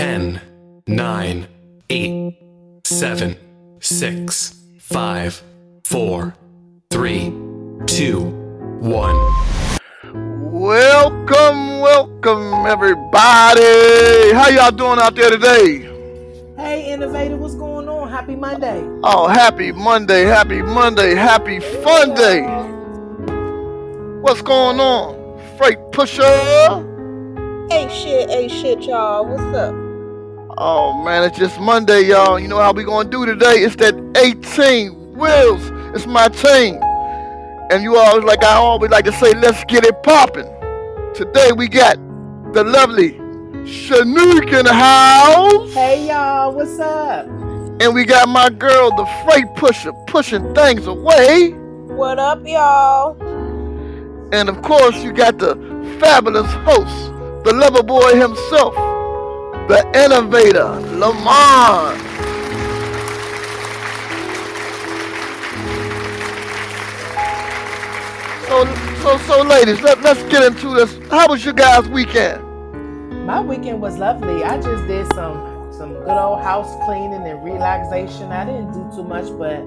10, 9, 8, 7, 6, 5, 4, 3, 2, 1. Welcome, welcome, everybody. How y'all doing out there today? Hey, Innovator, what's going on? Happy Monday. Oh, happy Monday, happy Monday, happy fun day. What's going on? Freight pusher. Ain't shit, ain't shit, y'all. What's up? Oh man, it's just Monday, y'all. You know how we gonna do today? It's that 18 wheels. It's my team. And you always like I always like to say, let's get it popping. Today we got the lovely Shanique in the house. Hey, y'all, what's up? And we got my girl, the freight pusher, pushing things away. What up, y'all? And of course, you got the fabulous host, the lover boy himself, the innovator, Lamont. So, so, so, ladies, let, let's get into this. How was your guys' weekend? My weekend was lovely. I just did some some good old house cleaning and relaxation. I didn't do too much, but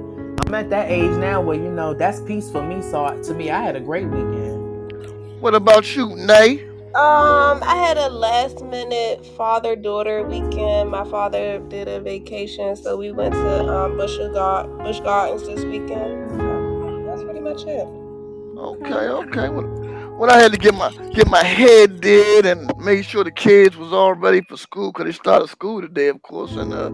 I'm at that age now where you know that's peace for me. So to me, I had a great weekend. What about you, Nay? Um, I had a last minute father daughter weekend. My father did a vacation, so we went to um, Busch, Gar- Busch Gardens this weekend. That's pretty much it. Okay, okay. Well, well, I had to get my get my head did and make sure the kids was all ready for school because they started school today, of course, and uh,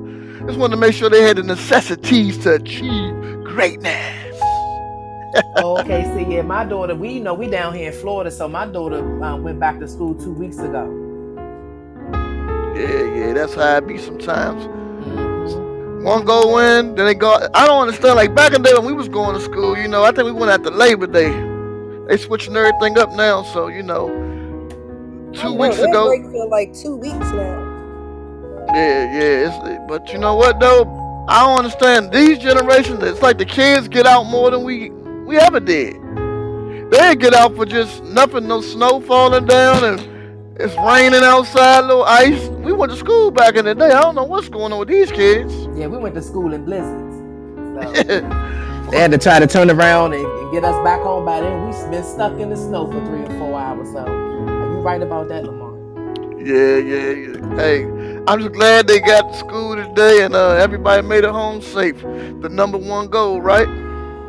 just wanted to make sure they had the necessities to achieve greatness. Okay, see, yeah, my daughter, we you know we down here in Florida, so my daughter uh, went back to school two weeks ago. Yeah, yeah, that's how it be sometimes. Mhm. One go in, then they go. I don't understand. Like back in the day when we was going to school, you know, I think we went after Labor Day. They switching everything up now, so you know, two know, weeks that ago. break feel like two weeks now. Yeah, yeah. It's, but you know what though? I don't understand these generations. It's like the kids get out more than we we ever did. They get out for just nothing, no snow falling down, and it's raining outside, little ice. We went to school back in the day. I don't know what's going on with these kids. Yeah, we went to school in blizzards. So they had to try to turn around and, and get us back home by then. We've been stuck in the snow for three or four hours. So are you right about that, Lamar? Yeah, yeah, yeah. Hey, I'm just glad they got to school today and uh, everybody made it home safe. The number one goal, right?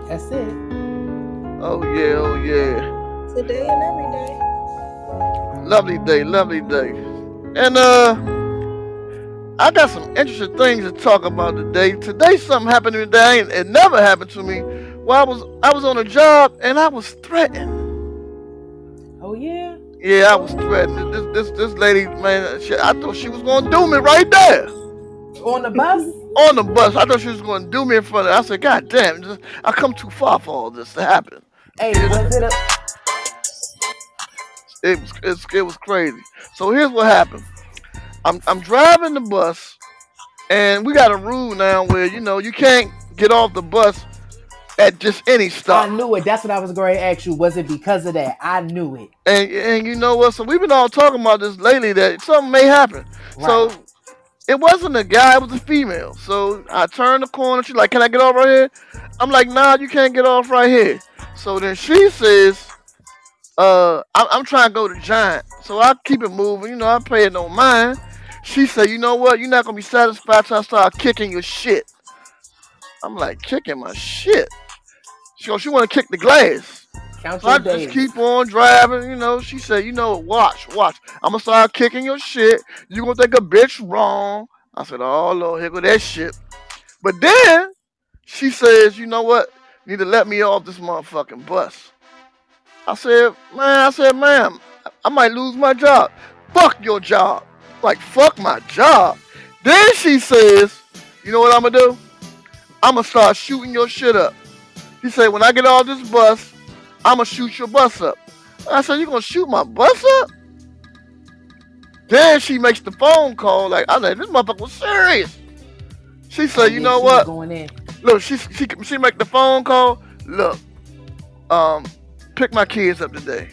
That's it. Oh yeah, oh yeah. Today and every day. Lovely day, lovely day. And uh I got some interesting things to talk about today. Today something happened to me that ain't, it never happened to me. Well I was I was on a job and I was threatened. Oh yeah. Yeah, I was threatened. This this this lady, man, she, I thought she was gonna do me right there. On the bus. On the bus. I thought she was gonna do me in front of I said, God damn, just, I come too far for all this to happen. Hey, was it a? It was it's, it was crazy. So here's what happened. I'm I'm driving the bus, and we got a rule now where you know you can't get off the bus at just any stop. I knew it. That's what I was going to ask you. Was it because of that? I knew it. And and you know what? So we've been all talking about this lately that something may happen. So it wasn't a guy, it was a female. So I turned the corner. She's like, "Can I get off right here?" I'm like, "Nah, you can't get off right here." So then she says, "Uh, I'm, I'm trying to go to Giant." So I keep it moving. You know, I pay it no mind. She said, "You know what? You're not gonna be satisfied till I start kicking your shit." I'm like, "Kicking my shit?" She goes, "She want to kick the glass." Count So I your just keep on driving, you know. She said, you know, watch, watch. I'm gonna start kicking your shit. You gonna think a bitch wrong. I said, oh Lord, here go that shit. But then she says, you know what? Need to let me off this motherfucking bus. I said, man, I said, ma'am, I might lose my job. Fuck your job. Like, fuck my job. Then she says, you know what I'm gonna do? I'm gonna start shooting your shit up. He said, when I get off this bus, I'm gonna shoot your bus up. I said, you gonna shoot my bus up? Then she makes the phone call. Like, I said, this motherfucker was serious. She said, Oh, you know what? Look, she she she make the phone call. Look, um, pick my kids up today.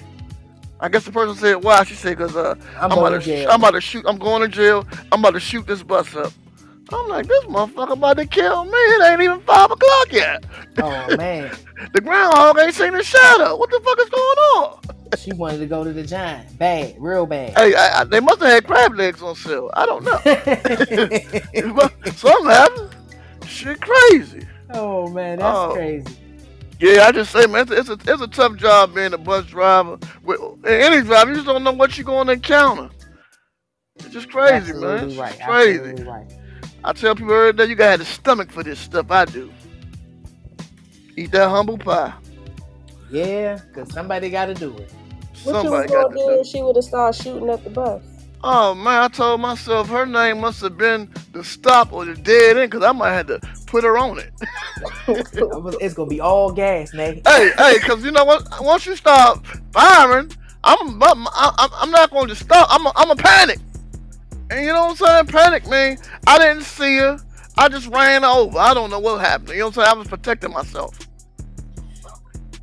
I guess the person said why. She said because uh, I'm I'm, about going to to sh- jail. I'm about to shoot. I'm going to jail. I'm about to shoot this bus up. I'm like, this motherfucker about to kill me. It ain't even five o'clock yet. Oh man, The groundhog ain't seen a shadow. What the fuck is going on? she wanted to go to the giant. Bad, real bad. Hey, I, I, they must have had crab legs on sale. I don't know. Something happened. Shit, crazy. oh man, that's Oh. crazy. Yeah, I just say, man, it's a, it's a, it's a tough job being a bus driver. With any driver, you just don't know what you're going to encounter. It's just crazy, man. It's right. crazy. Absolutely right. I tell people every day, you gotta have the stomach for this stuff. I do. Eat that humble pie. Yeah, cause somebody got to do it. What you was got gonna do do. if she would have started shooting at the bus? Oh man, I told myself her name must have been the stop or the dead end, cause I might have to put her on it. It's gonna be all gas, man. hey, hey, cause you know what? Once you stop firing, I'm, I'm, I'm, I'm not going to stop. I'm, a, I'm a panic. And you know what I'm saying? Panic, man. I didn't see her. I just ran over. I don't know what happened. You know what I'm saying? I was protecting myself.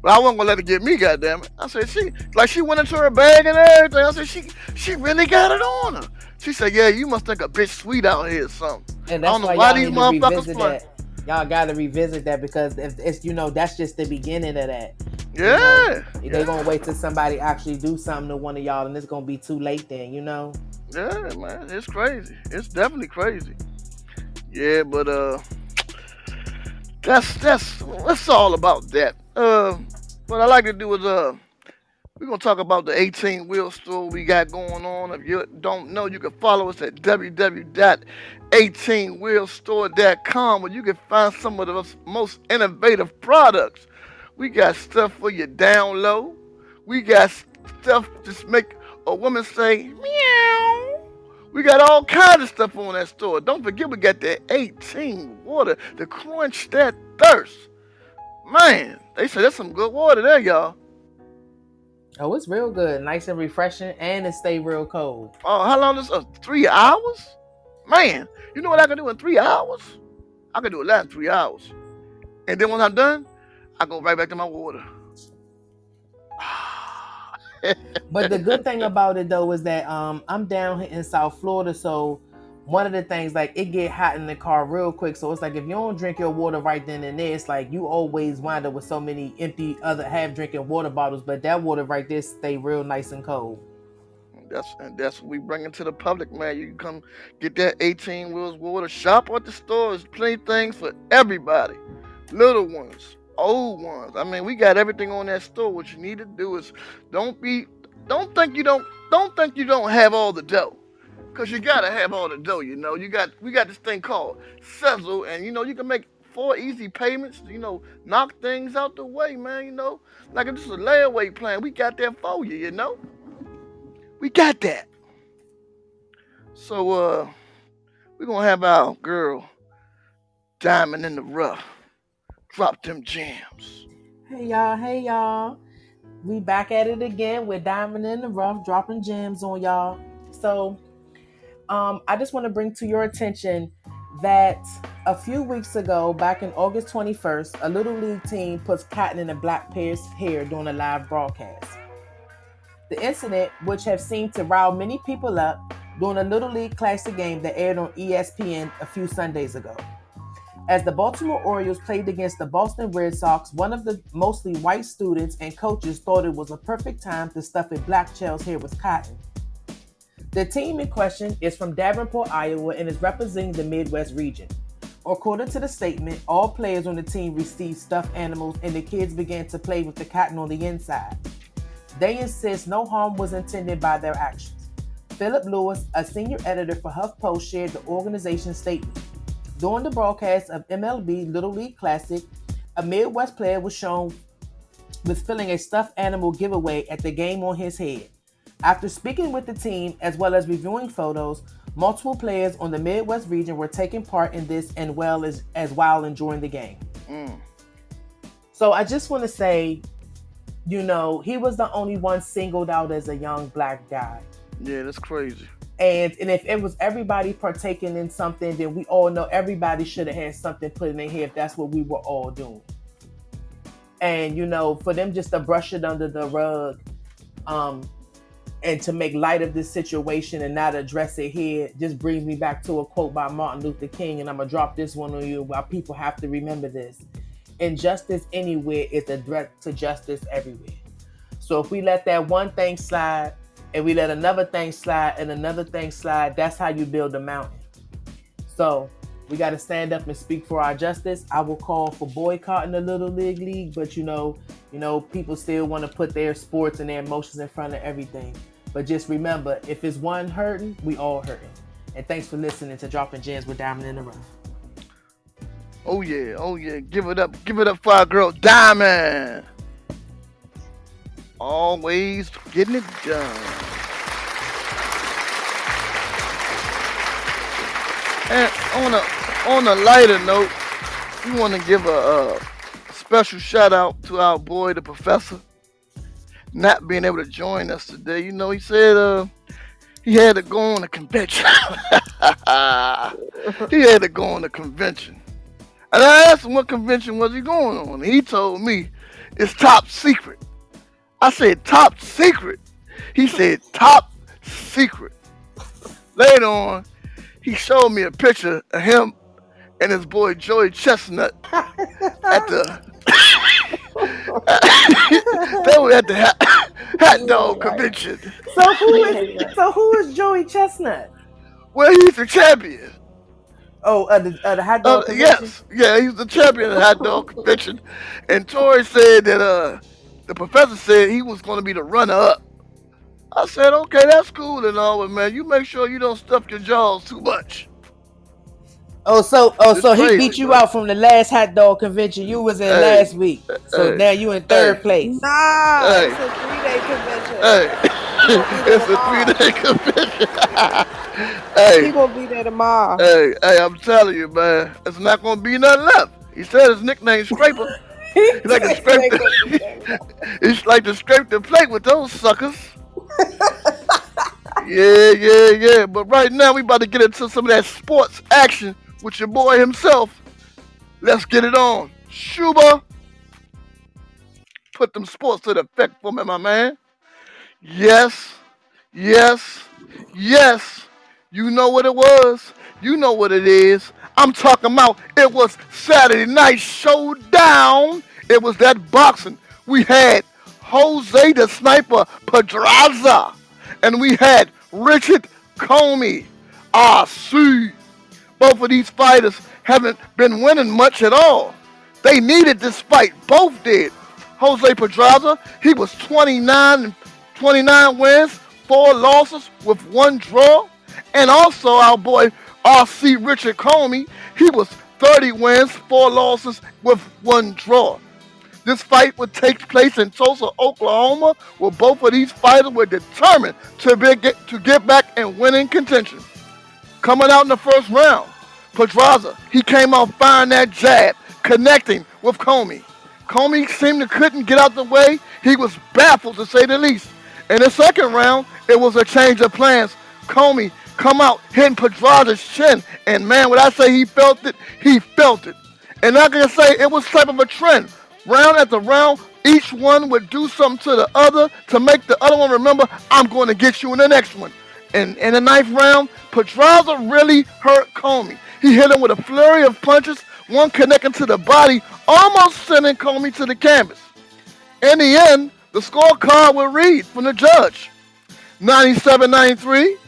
But I wasn't gonna let her get me, goddamn it. I said she, like she went into her bag and everything. I said she, she really got it on her. She said, "Yeah, you must think a bitch sweet out here or something." And I that's don't know why, these motherfuckers revisit play. that. Y'all got to revisit that because if it's you know that's just the beginning of that. Yeah, They gonna wait till somebody actually do something to one of y'all, and it's gonna be too late then. You know. Yeah, man, it's crazy. It's definitely crazy. Yeah, but uh, that's that's that's all about that. Uh, what I like to do is uh, we're gonna talk about the 18 wheel store we got going on. If you don't know, you can follow us at www.18wheelstore.com where you can find some of the most innovative products. We got stuff for your down low. We got stuff just make a woman say meow. We got all kinds of stuff on that store. Don't forget we got that 18 water to quench that thirst. Man, they said that's some good water there, y'all. Oh, it's real good, nice and refreshing, and it stay real cold. Oh, how long is uh, three hours? Man, you know what I can do in three hours? I can do a lot in three hours. And then when I'm done, I go right back to my water. But the good thing about it though is that um I'm down here in South Florida, so one of the things like it get hot in the car real quick. So it's like if you don't drink your water right then and there, it's like you always wind up with so many empty other half drinking water bottles. But that water right there stay real nice and cold. That's and that's what we bring into the public, man. You can come get that 18 wheels water. Shop at the store. There's plenty things for everybody. Little ones, old ones. I mean, we got everything on that store. What you need to do is don't be don't think you don't don't think you don't have all the dough. Cause you gotta have all the dough, you know. You got we got this thing called Sezzle, and you know you can make four easy payments, you know, knock things out the way, man, you know. Like it's just a layaway plan. We got that for you, you know. We got that. So uh we're gonna have our girl Diamond in the rough. Drop them jams. Hey y'all, hey y'all. We back at it again with Diamond in the Rough, dropping gems on y'all. So um I just want to bring to your attention that a few weeks ago, back in August 21st, a little league team puts cotton in a black pair's hair during a live broadcast. The incident, which have seemed to rile many people up during a Little League Classic game that aired on ESPN a few Sundays ago. As the Baltimore Orioles played against the Boston Red Sox, one of the mostly white students and coaches thought it was a perfect time to stuff a black child's hair with cotton. The team in question is from Davenport, Iowa, and is representing the Midwest region. According to the statement, all players on the team received stuffed animals and the kids began to play with the cotton on the inside. They insist no harm was intended by their actions. Philip Lewis, a senior editor for HuffPost, shared the organization's statement. During the broadcast of MLB Little League Classic, a Midwest player was shown with filling a stuffed animal giveaway at the game on his head. After speaking with the team as well as reviewing photos, multiple players on the Midwest region were taking part in this and well as, as while enjoying the game. Mm. So I just want to say, you know, he was the only one singled out as a young black guy. Yeah, that's crazy. And and if it was everybody partaking in something, then we all know everybody should have had something put in their hair if that's what we were all doing. And you know, for them just to brush it under the rug, um, and to make light of this situation and not address it here just brings me back to a quote by Martin Luther King, and I'm gonna drop this one on you while people have to remember this. Injustice anywhere is a threat to justice everywhere. So if we let that one thing slide and we let another thing slide and another thing slide, that's how you build a mountain. So we got to stand up and speak for our justice. I will call for boycotting the Little League League, but you know, you know, people still want to put their sports and their emotions in front of everything. But just remember, if it's one hurting, we all hurting. And thanks for listening to Dropping Gems with Diamond in the Rough. Oh yeah, oh yeah. Give it up, give it up for our girl Diamond. Always getting it done. And on a on a lighter note, we want to give a, a special shout out to our boy, the professor, not being able to join us today. You know, he said uh, he had to go on a convention. he had to go on a convention. And I asked him what convention was he going on. He told me it's top secret. I said top secret. He said top secret. Later on, he showed me a picture of him and his boy Joey Chestnut at the they were at the hot, hot dog convention. So who is so who is Joey Chestnut? Well, he's the champion. Oh, uh, the, uh, the hot dog Uh, convention? yes, yeah, he's the champion of the hot dog convention. And Tori said that uh, the professor said he was going to be the runner up. I said, okay, that's cool and all, but man, you make sure you don't stuff your jaws too much. Oh, so oh, It's so he beat you bro. out from the last hot dog convention you was in Hey, last week. So hey, now you in third hey. place. Nah, Hey. it's a three day convention. Hey, it's a three-day convention. hey, He gonna be there tomorrow. hey, hey, I'm telling you, man, it's not going to be nothing left. He said his nickname Scraper. He like to scrape the, it's like to scrape the plate with those suckers. yeah, yeah, yeah. But right now we about to get into some of that sports action with your boy himself. Let's get it on. Shuba. Put them sports to the effect for me, my man. Yes, yes, yes. You know what it was. You know what it is. I'm talking about it was Saturday night showdown. It was that boxing. We had Jose the Sniper Pedraza and we had Richard Commey. Ah, see. Both of these fighters haven't been winning much at all. They needed this fight. Both did. Jose Pedraza, he was 29 29 wins, four losses with one draw. And also our boy RC Richard Commey, he was 30 wins, four losses with one draw. This fight would take place in Tulsa, Oklahoma, where both of these fighters were determined to, be, get, to get back and win in contention. Coming out in the first round, Pedraza, he came out firing that jab, connecting with Commey. Commey seemed to couldn't get out the way. He was baffled to say the least. In the second round, it was a change of plans. Commey come out hitting Pedraza's chin, and man, when I say he felt it, he felt it. And I can say it was type of a trend. Round after round, each one would do something to the other to make the other one remember, I'm going to get you in the next one. And in the ninth round, Pedraza really hurt Commey. He hit him with a flurry of punches, one connecting to the body, almost sending Commey to the canvas. In the end, the scorecard will read from the judge 97 93,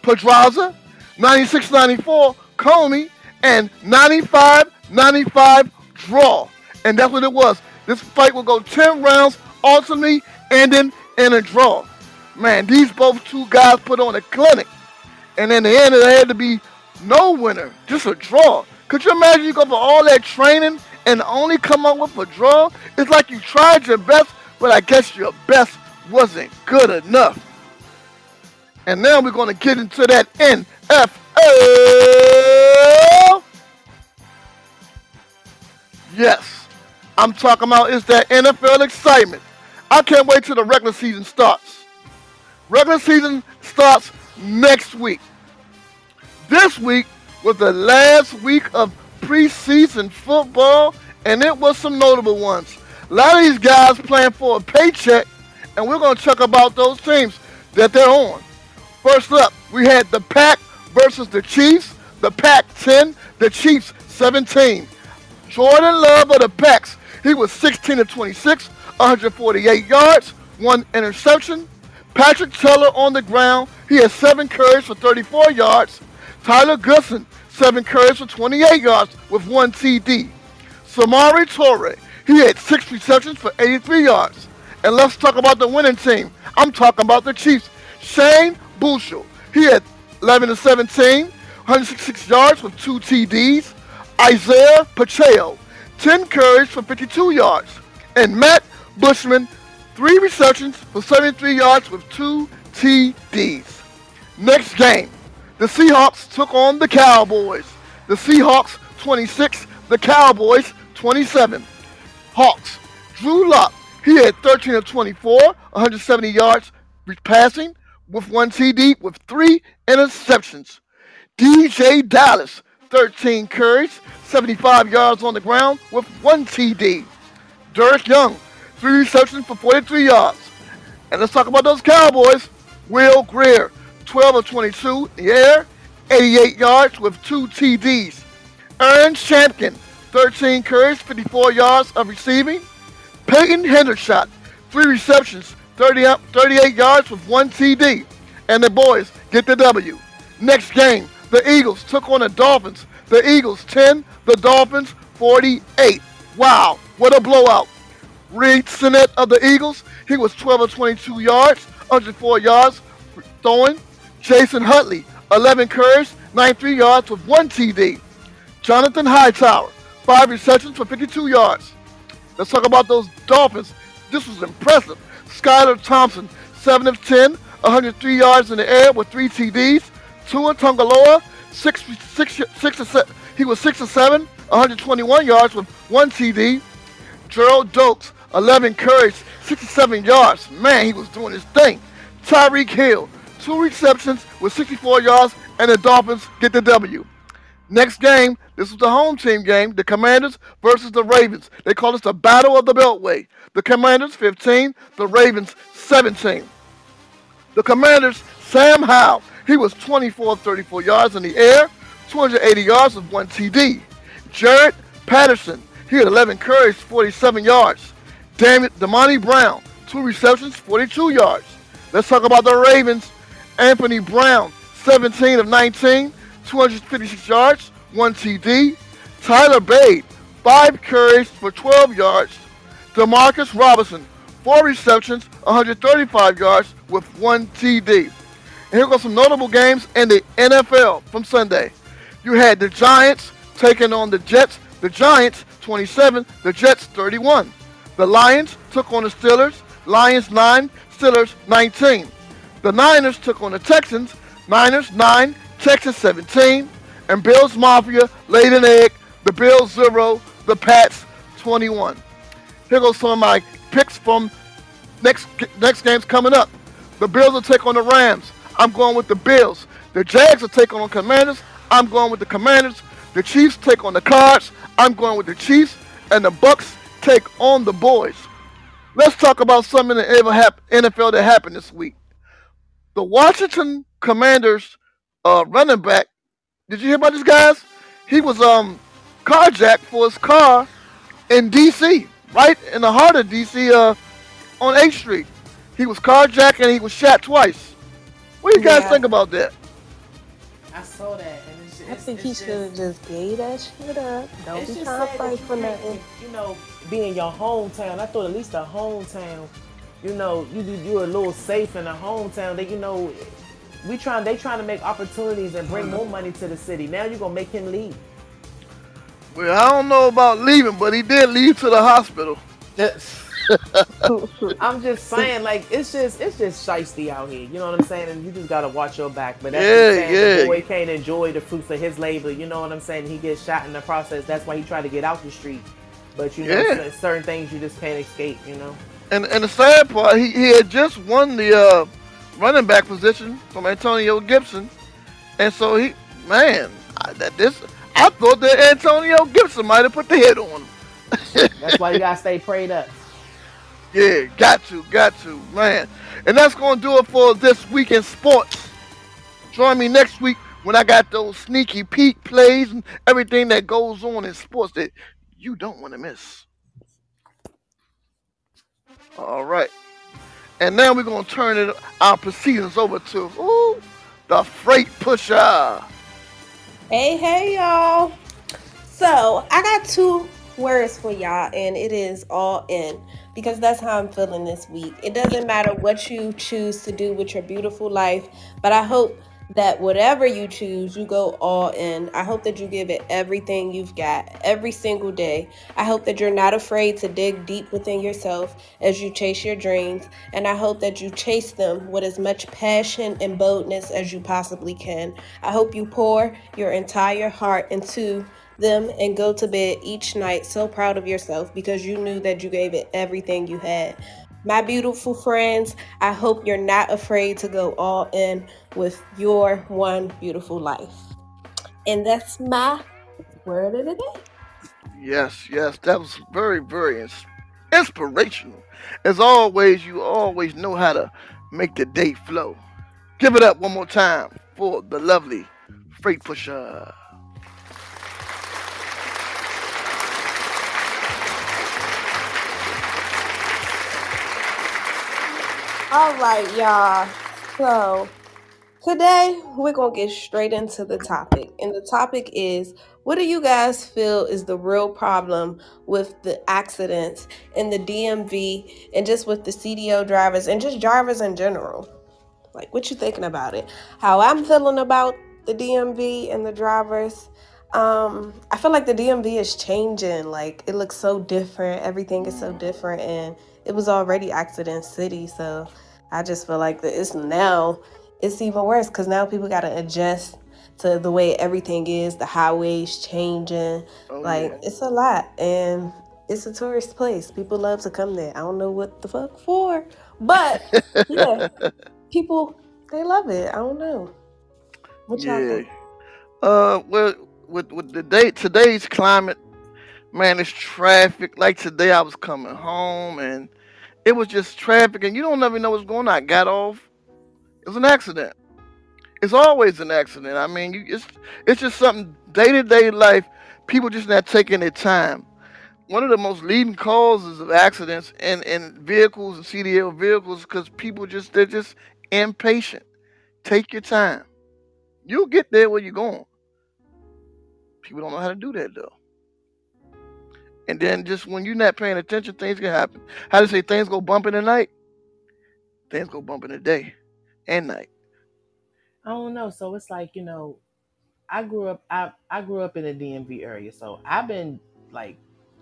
Pedraza, 96 94, Commey, and 95 95 draw. And that's what it was. This fight will go 10 rounds, ultimately ending in a draw. Man, these both two guys put on a clinic. And in the end, it had to be no winner, just a draw. Could you imagine you go for all that training and only come up with a draw? It's like you tried your best, but I guess your best wasn't good enough. And now we're going to get into that NFL. Yes, I'm talking about is that NFL excitement. I can't wait till the regular season starts. Regular season starts next week. This week was the last week of preseason football, and it was some notable ones. A lot of these guys playing for a paycheck, and we're going to talk about those teams. that they're on. First up, we had the Pack versus the Chiefs. The Pack 10, the Chiefs 17. Jordan Love of the Packs, he was 16 to 26, 148 yards, one interception. Patrick Taylor on the ground, he had seven carries for 34 yards. Tyler Goodson, seven carries for 28 yards with one TD. Samori Toure, he had six receptions for 83 yards. And let's talk about the winning team. I'm talking about the Chiefs. Shane Buechele, he had 11 to 17, 166 yards with two TDs. Isaiah Pacheco, 10 carries for 52 yards. And Matt Bushman, three receptions for 73 yards with two TDs. Next game, the Seahawks took on the Cowboys. The Seahawks 26, the Cowboys 27. Hawks, Drew Lock, he had 13 of 24, 170 yards passing with one TD with three interceptions. DeeJay Dallas, 13 carries, 75 yards on the ground with one TD. Dareke Young, three receptions for 43 yards. And let's talk about those Cowboys. Will Grier, 12 of 22 in the air, 88 yards with two TDs. Aaron Shampklin, 13 carries, 54 yards of receiving. Peyton Hendershot, three receptions, 30 up, 38 yards with one TD. And the boys get the W. Next game, the Eagles took on the Dolphins. The Eagles 10, the Dolphins 48. Wow, what a blowout. Reid Sinnett of the Eagles, he was 12 of 22 yards, 104 yards throwing. Jason Huntley, 11 carries, 93 yards with one TD. Jonathan Hightower, five receptions for 52 yards. Let's talk about those Dolphins. This was impressive. Skylar Thompson, 7 of 10, 103 yards in the air with three TDs. Tua Tagovailoa, six, six, six, six, he was 6 of 7, 121 yards with one TD. Gerrid Doaks, 11 carries, 67 yards. Man, he was doing his thing. Tyreek Hill, two receptions with 64 yards, and the Dolphins get the W. Next game, this was the home team game, the Commanders versus the Ravens. They call this the Battle of the Beltway. The Commanders 15, the Ravens 17. The Commanders, Sam Howell, he was 24 34 yards in the air, 280 yards with one TD. Jaret Patterson, he had 11 carries, 47 yards. Damn it, Damani Brown, two receptions, 42 yards. Let's talk about the Ravens. Anthony Brown, 17 of 19, 256 yards, one TD. Tyler Badie, five carries for 12 yards. Demarcus Robinson, four receptions, 135 yards with one TD. And here go some notable games in the NFL from Sunday. You had the Giants taking on the Jets. The Giants 27, the Jets 31. The Lions took on the Steelers. Lions 9, Steelers 19. The Niners took on the Texans. Niners 9, Texas 17. And Bills Mafia laid an egg. The Bills 0, the Pats 21. Here goes some of my picks from next next games coming up. The Bills will take on the Rams. I'm going with the Bills. The Jags will take on the Commanders. I'm going with the Commanders. The Chiefs take on the Cards. I'm going with the Chiefs. And the Bucks take on the boys. Let's talk about something in the NFL that happened this week. The Washington Commanders uh, running back. Did you hear about this, guys? He was um carjacked for his car in D.C. Right in the heart of D.C. Uh, on 8th Street. He was carjacked and he was shot twice. What do you guys Yeah. think about that? I saw that, and it's, I it's, think he should have just gave that shit up. Don't be just trying to fight for nothing. you know, be in your hometown. I thought at least a hometown, you know, you do- you're a little safe in a hometown. That you know, we trying they trying to make opportunities and bring more money to the city. Now you're gonna make him leave. Well, I don't know about leaving, but he did leave to the hospital. I'm just saying, like it's just it's just shiesty out here. You know what I'm saying? And you just gotta watch your back. But that's Yeah, just saying yeah. the boy can't enjoy the fruits of his labor. You know what I'm saying? He gets shot in the process. That's why he tried to get out the street. But you know, Yeah. certain things you just can't escape. You know. And and the sad part, he, he had just won the uh, running back position from Antonio Gibson, and so he, man, I, that this I thought that Antonio Gibson might have put the hit on him. That's why you gotta stay prayed up. Yeah, got to, got to, man. And that's gonna do it for this week in sports. Join me next week when I got those sneaky peek plays and everything that goes on in sports that you don't want to miss. All right. And now we're gonna turn it our proceedings over to ooh, the freight pusher. Hey, hey, y'all. So I got two words for y'all, and it is all in because that's how I'm feeling this week. It doesn't matter what you choose to do with your beautiful life, but I hope that whatever you choose, you go all in. I hope that you give it everything you've got every single day. I hope that you're not afraid to dig deep within yourself as you chase your dreams. And I hope that you chase them with as much passion and boldness as you possibly can. I hope you pour your entire heart into them and go to bed each night so proud of yourself because you knew that you gave it everything you had. My beautiful friends, I hope you're not afraid to go all in with your one beautiful life. And that's my word of the day. Yes, yes, that was very, very ins- inspirational. As always, you always know how to make the day flow. Give it up one more time for the lovely freight pusher. All right, y'all. So today we're going to get straight into the topic. And the topic is what do you guys feel is the real problem with the accidents in the DMV and just with the CDL drivers and just drivers in general? Like, what you thinking about it? How I'm feeling about the DMV and the drivers. Um, I feel like the DMV is changing. Like, it looks so different. Everything is so different, and it was already accident city. So, I just feel like that it's now it's even worse because now people got to adjust to the way everything is. The highways changing. Oh Like, yeah. it's a lot, and it's a tourist place. People love to come there. I don't know what the fuck for, but yeah people they love it. I don't know. What y'all yeah. think? Uh, well, with with the day today's climate, man, it's traffic. Like today, I was coming home and it was just traffic, and you don't never know what's going on. I got off. It was an accident. It's always an accident. I mean, you, it's it's just something day to day life. People just not taking their time. One of the most leading causes of accidents in, in vehicles and CDL vehicles because people just they're just impatient. Take your time. You'll get there where you're going. People don't know how to do that though. And then just when you're not paying attention, things can happen. How to say things go bump in the night? Things go bump in the day and night. I don't know. So it's like you know, I grew up. I I grew up in the DMV area, so I've been like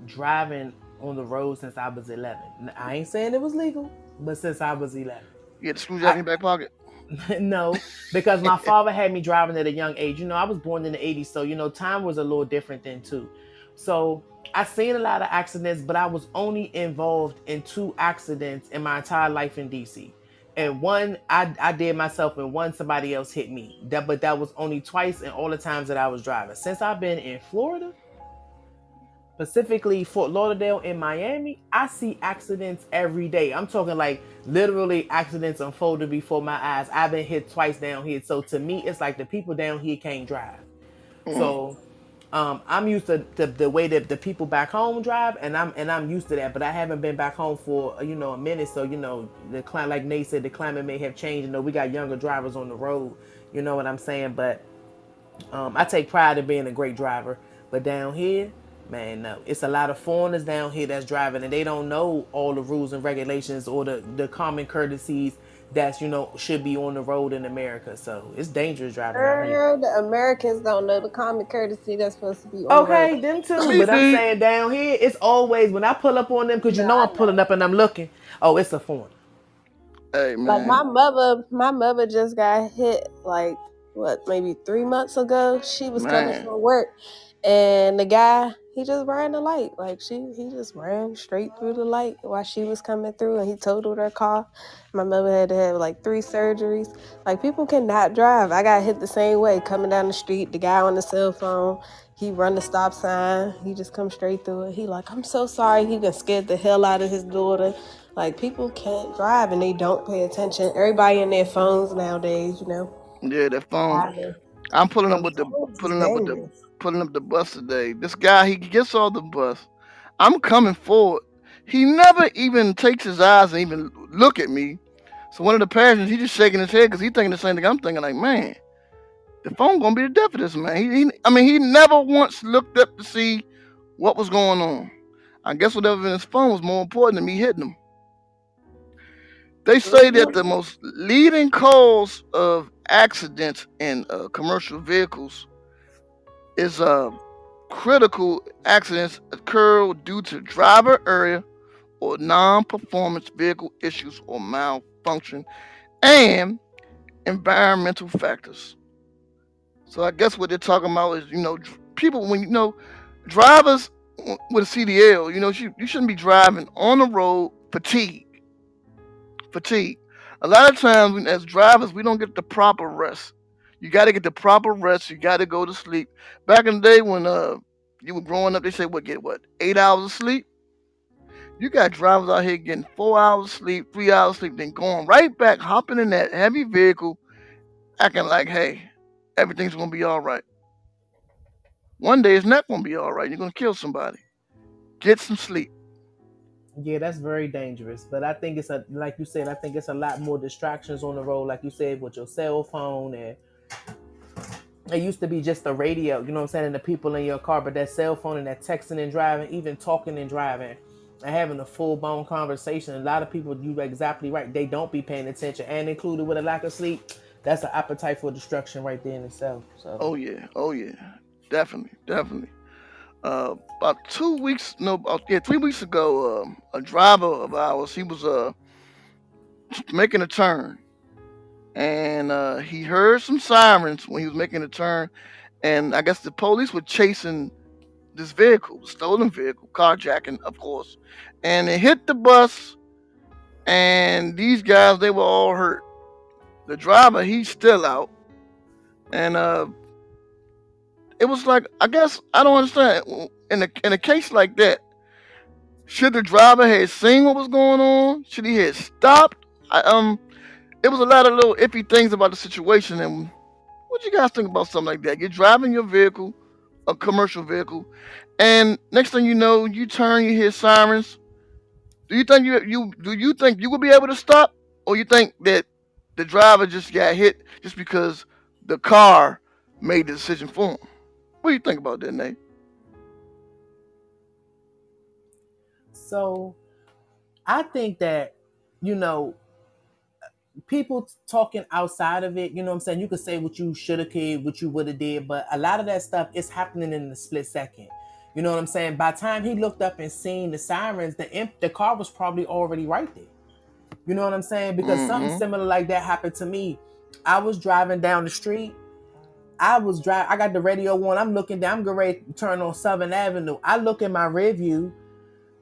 driving on the road since I was 11. I ain't saying it was legal, but since I was 11. You had the screwdriver in your back pocket. no, because my father had me driving at a young age. You know, I was born in the 80s, so you know, time was a little different then too. So I seen a lot of accidents, but I was only involved in two accidents in my entire life in DC. And one I, I did myself, and one somebody else hit me. That but that was only twice in all the times that I was driving. Since I've been in Florida, specifically Fort Lauderdale and Miami, I see accidents every day. I'm talking like literally accidents unfolded before my eyes. I've been hit twice down here. So to me, it's like the people down here can't drive. Mhm. So um, I'm used to the, way that the people back home drive, and I'm and I'm used to that. But I haven't been back home for you know a minute, so you know the climate, like Nate said, the climate may have changed. You know, we got younger drivers on the road. You know what I'm saying? But um, I take pride in being a great driver. But down here, man, no, it's a lot of foreigners down here that's driving, and they don't know all the rules and regulations or the the common courtesies that's you know should be on the road in America. So it's dangerous driving down here. Girl, the Americans don't know the common courtesy that's supposed to be on the road. Okay, them too. Me But I'm saying down here, it's always when I pull up on them because you No, know I I'm pulling up and I'm looking. Oh, it's a foreigner. Hey Like my mother, my mother just got hit like what, maybe three months ago. She was coming Man. from work, and the guy he just ran the light. Like she, he just ran straight through the light while she was coming through, and he totaled her car. My mother had to have like three surgeries. Like people cannot drive. I got hit the same way coming down the street. The guy on the cell phone, he run the stop sign. He just come straight through it. He like, I'm so sorry. He been scared the hell out of his daughter. Like people can't drive and they don't pay attention. Everybody in their phones nowadays, you know. Yeah, that phone. Driving. I'm pulling up with the phones is pulling up with the dangerous. Pulling up the bus today. This guy, he gets on the bus. I'm coming forward. He never even takes his eyes and even look at me. So one of the passengers, he just shaking his head because he thinking the same thing I'm thinking. Like, man, the phone gonna be the death of this man. He, he, I mean, he never once looked up to see what was going on. I guess whatever in his phone was more important than me hitting him. They say that the most leading cause of accidents in uh, commercial vehicles is uh, critical accidents occur due to driver error or non-performance vehicle issues or malfunction and environmental factors. So I guess what they're talking about is, you know, people when you know drivers with a CDL, you know, you, you shouldn't be driving on the road fatigue. Fatigue. A lot of times as drivers, we don't get the proper rest. You got to get the proper rest. You got to go to sleep. Back in the day when uh you were growing up, they said what get what eight hours of sleep. You got drivers out here getting four hours of sleep, three hours of sleep, then going right back, hopping in that heavy vehicle, acting like, hey, everything's gonna be all right. One day it's not gonna be all right. You're gonna kill somebody. Get some sleep. Yeah, that's very dangerous. But I think it's a like you said, I think it's a lot more distractions on the road, like you said, with your cell phone and it used to be just the radio, you know what I'm saying, and the people in your car, but that cell phone and that texting and driving, even talking and driving and having a full blown conversation. A lot of people, you exactly right, they don't be paying attention and included with a lack of sleep. That's an appetite for destruction right there in itself. So Oh yeah, oh yeah, definitely, definitely. Uh, about two weeks, no, about, yeah, three weeks ago, um, a driver of ours, he was uh making a turn, and uh, he heard some sirens when he was making a turn, and I guess the police were chasing this vehicle, stolen vehicle, carjacking, of course, and it hit the bus, and these guys they were all hurt. The driver he's still out, and uh, it was like I guess I don't understand in a in a case like that. Should the driver have seen what was going on? Should he have stopped? I, um, it was a lot of little iffy things about the situation. And what you guys think about something like that? You're driving your vehicle, a commercial vehicle, and next thing you know, you turn, you hear sirens. Do you think you you do you think you will be able to stop, or you think that the driver just got hit just because the car made the decision for him? What do you think about that, Nate? so I think that, you know, people talking outside of it, you know what I'm saying? You could say what you should have did, what you would have did, but a lot of that stuff is happening in the split second. You know what I'm saying? By the time he looked up and seen the sirens, the imp, the car was probably already right there. You know what I'm saying? Because something Mm-hmm. similar like that happened to me. I was driving down the street. I was driving. I got the radio on. I'm looking down. I'm getting ready to turn on Southern Avenue. I look in my rear view.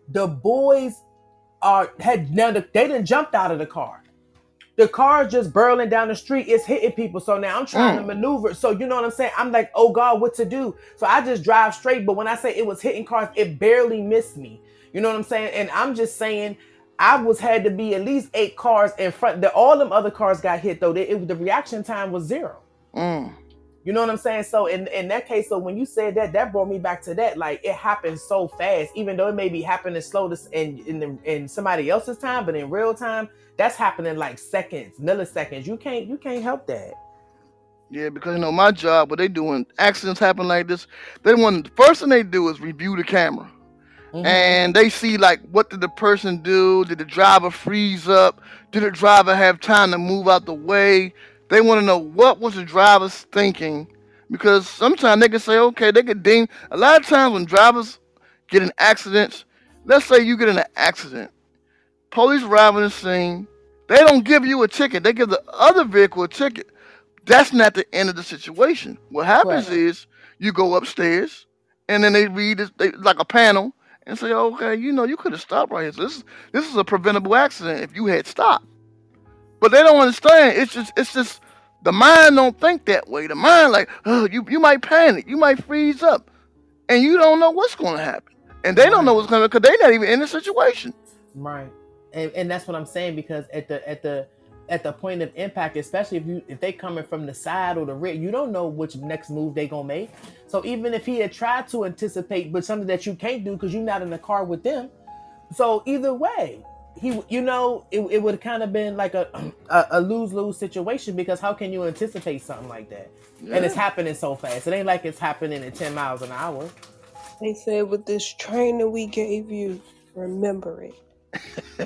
The boys are had now the, they didn't jumped out of the car. The car just burling down the street. It's hitting people. So now I'm trying to Mm. maneuver. So you know what I'm saying? I'm like, oh God, what to do? So I just drive straight. But when I say it was hitting cars, it barely missed me. You know what I'm saying? And I'm just saying, I was had to be at least eight cars in front. The, all them other cars got hit though. They, it, the reaction time was zero. Mm. You know what I'm saying? So in, in that case, so when you said that, that brought me back to that. Like it happened so fast, even though it may be happening slow to, in in the, in somebody else's time, but in real time, that's happening like seconds, milliseconds. You can't you can't help that. Yeah, because you know my job, what they do when accidents happen like this, they want the first thing they do is review the camera, Mhm. and they see like what did the person do? Did the driver freeze up? Did the driver have time to move out the way? They want to know what was the driver's thinking, because sometimes they can say, okay, they could deem. A lot of times when drivers get in accidents, let's say you get in an accident, police arrive on the scene, they don't give you a ticket, they give the other vehicle a ticket that's not the end of the situation. What happens Right. is you go upstairs and then they read this they, like a panel and say, okay, you know, you could have stopped right here. So this is this is a preventable accident if you had stopped. But they don't understand. It's just it's just the mind don't think that way. The mind like, oh, you you might panic, you might freeze up, and you don't know what's going to happen, and they don't know what's going to because they're not even in the situation. Right. And and that's what I'm saying because at the at the at the point of impact, especially if you if they coming from the side or the rear, you don't know which next move they gonna make. So even if he had tried to anticipate, but something that you can't do because you're not in the car with them. So either way, he you know it, it would kind of been like a a, a lose lose situation because how can you anticipate something like that? And it's happening so fast. It ain't like it's happening at 10 miles an hour. They said with this training we gave you, remember it.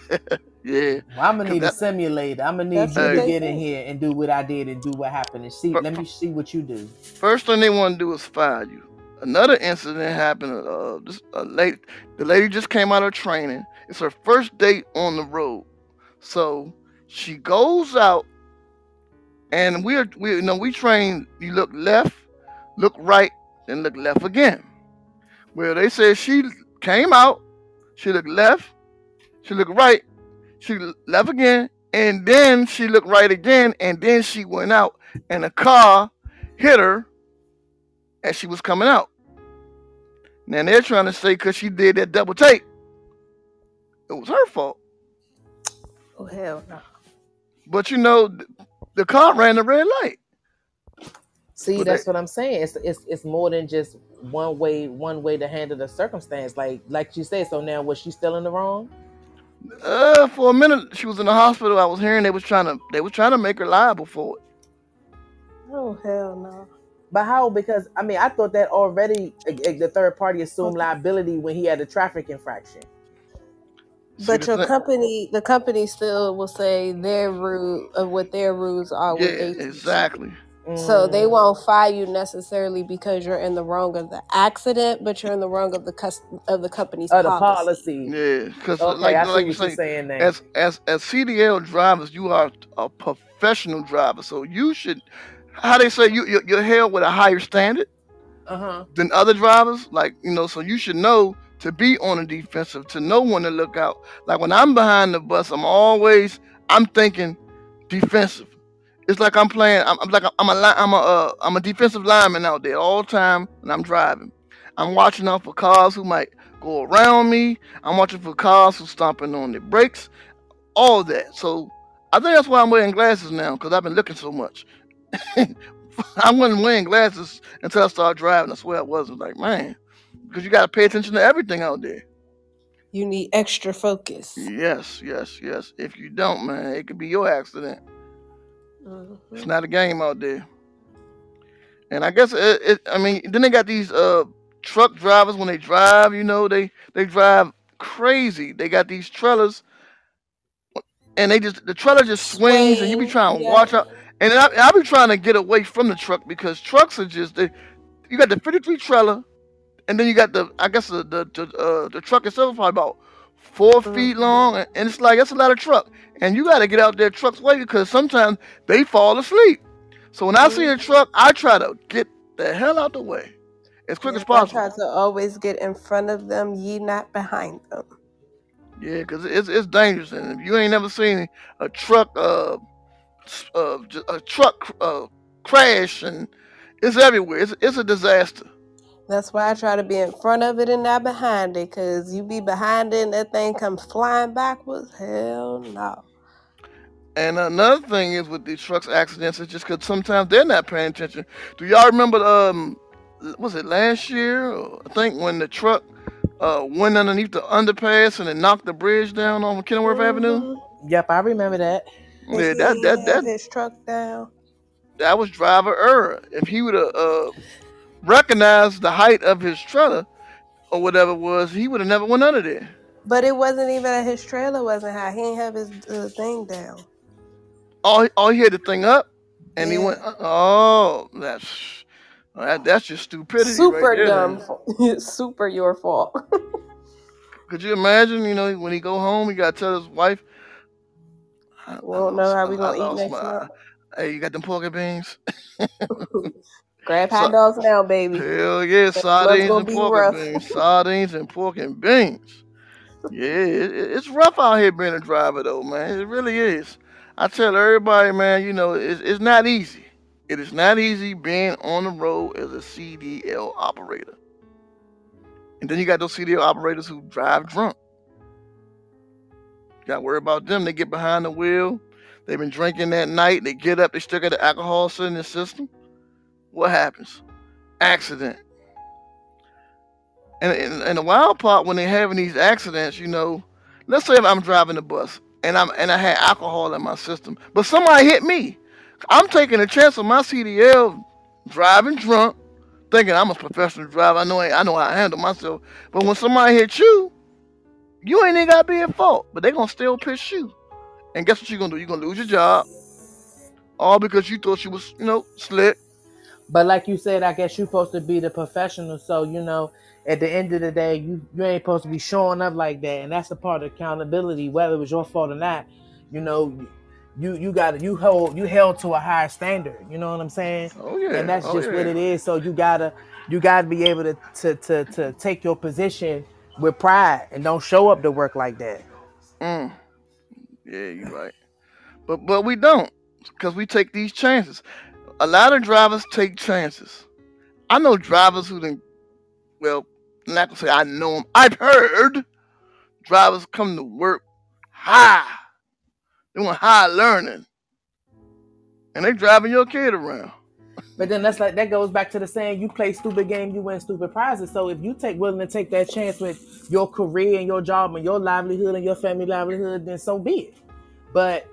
yeah. Well, I'm gonna need a simulator. I'm gonna need you to get in here and do what I did and do what happened and see. fir- Let me see what you do. first thing they want to do is fire you. Another incident happened. Uh, this a lady, the lady just came out of training. It's her first date on the road, so she goes out and we're we you know we train. You look left, look right, then look left again. Well, they said she came out, she looked left, she looked right, she left again, and then she looked right again, and then she went out, and a car hit her as she was coming out. Now they're trying to say because she did that double take, it was her fault. Oh hell no. But you know, th- the car ran the red light. See, But they, that's what I'm saying. It's it's it's more than just one way one way to handle the circumstance. Like like you said. So now was she still in the wrong? uh, for a minute she was in the hospital. I was hearing they was trying to they was trying to make her liable for it. Oh hell no. But how? Because I mean, I thought that already eh, eh, the third party assumed liability when he had a traffic infraction. See But the your thing, company, the company still will say their rule of what their rules are yeah, what they exactly. So they Mm. won't fire you necessarily because you're in the wrong of the accident, but you're in the wrong of the cus- of the company's the policy. policy. Yeah, because Okay, like I see like you what you're say, saying now. as as as CDL drivers, you are a professional driver, so you should. How they say you you're, you're held with a higher standard Uh huh. than other drivers. Like you know, so you should know to be on the defensive, to know when to look out. Like when I'm behind the bus, I'm always I'm thinking defensive. It's like I'm playing. I'm, I'm like I'm a I'm a uh, I'm a defensive lineman out there all the time when I'm driving. I'm watching out for cars who might go around me. I'm watching for cars who stomping on the brakes. All that. So I think that's why I'm wearing glasses now because I've been looking so much. I wasn't wearing glasses until I started driving. I was. I was like, man, because you got to pay attention to everything out there. You need extra focus. Yes, yes, yes. If you don't, man, it could be your accident. It's Mhm. not a game out there. And I guess it, it I mean, then they got these uh truck drivers when they drive, you know, they they drive crazy. They got these trailers and they just the trailer just swings and you be trying to yeah. watch out. And I, I be trying to get away from the truck because trucks are just they, you got the 53 trailer and then you got the I guess the the the, uh, the truck itself is probably about four feet Mhm. long and, and it's like that's a lot of truck. And you got to get out there truck's way because sometimes they fall asleep. So when I see a Mhm. truck, I try to get the hell out the way as quick as Yep, I possible. try to always get in front of them, ye not behind them. Yeah, because it's it's dangerous, and if you ain't never seen a truck uh, s- uh j- a truck uh crash, and it's everywhere. It's it's a disaster. That's why I try to be in front of it and not behind it, cause you be behind it and that thing comes flying backwards. Hell no. And another thing is with these trucks accidents, it's just because sometimes they're not paying attention. Do y'all remember um was it last year? I think when the truck uh went underneath the underpass and it knocked the bridge down on Kenilworth Avenue. hmm Yep, I remember that. Yeah, that that that his truck down. that was driver error. If he would have uh recognized the height of his trailer or whatever it was, he would have never went under there. But it wasn't even that his trailer wasn't high. He ain't have his uh, thing down. All he- all he had the thing up, and he went. Oh, that's that, that's just stupidity right Super there. dumb. Then. Super your fault. Could you imagine? You know, when he go home, he got to tell his wife, I, I we don't know lost, how I, we I gonna eat lost next my. month. Hey, you got them pork and beans? Grab hot So, dogs now, baby. hell yeah, sardines and pork rough. and beans. Sardines and pork and beans. Yeah, it, it- it's rough out here being a driver though, man. It really is. I tell everybody, man, you know, it's, it's not easy. It is not easy being on the road as a CDL operator. And then you got those CDL operators who drive drunk. You got to worry about them. They get behind the wheel. They've been drinking that night. They get up. They still got the alcohol sitting in the system. What happens? Accident. And, and, the wild part when they're having these accidents, you know, let's say if I'm driving the bus and I'm and I had alcohol in my system, but somebody hit me. I'm taking a chance on my CDL driving drunk, thinking I'm a professional driver. I know I, I know how to handle myself. But when somebody hits you, you ain't even gotta be at fault. But they gonna still piss you. And guess what you're gonna do? You're gonna lose your job. All because you thought you was, you know, slick. But like you said, I guess you're supposed to be the professional. So you know, at the end of the day, you you ain't supposed to be showing up like that, and that's a part of accountability, whether it was your fault or not. You know, you you got you hold you held to a higher standard. You know what I'm saying? Oh yeah. And that's oh, just yeah. what it is. So you gotta you gotta be able to to to, to take your position with pride and don't show up to work like that. Mm. Yeah, you're right. But but we don't, because we take these chances. A lot of drivers take chances. I know drivers who didn't. Well, not gonna say I know them. I've heard drivers come to work high, doing high learning, and they driving your kid around. But then that's like that goes back to the saying you play stupid game, you win stupid prizes. So if you take willing to take that chance with your career and your job and your livelihood and your family livelihood, then so be it. But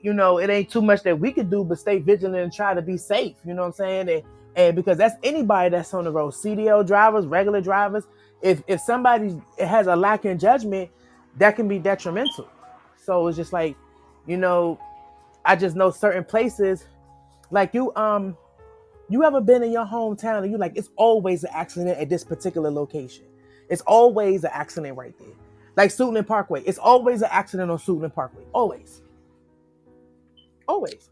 you know, it ain't too much that we could do but stay vigilant and try to be safe. You know what I'm saying? And, and because that's anybody that's on the road, CDL drivers, regular drivers. If if somebody has a lack in judgment, that can be detrimental. So it's just like, you know, I just know certain places, like you, um, you ever been in your hometown and you like it's always an accident at this particular location. It's always an accident right there. Like Suitland Parkway. It's always an accident on Suitland Parkway. Always. Always.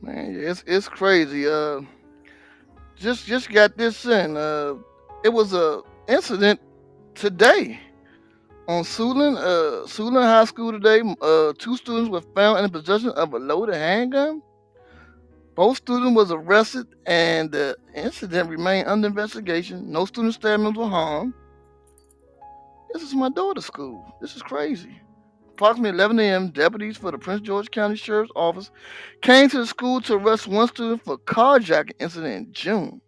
Man, it's it's crazy. Uh, just just got this in. Uh, it was a incident today on Suitland, uh, High School today. Uh, two students were found in possession of a loaded handgun. Both students was arrested, and the incident remained under investigation. No student staff members were harmed. This is my daughter's school. This is crazy. Approximately 11 a.m., deputies for the Prince George County Sheriff's Office came to the school to arrest one student for carjacking incident in June.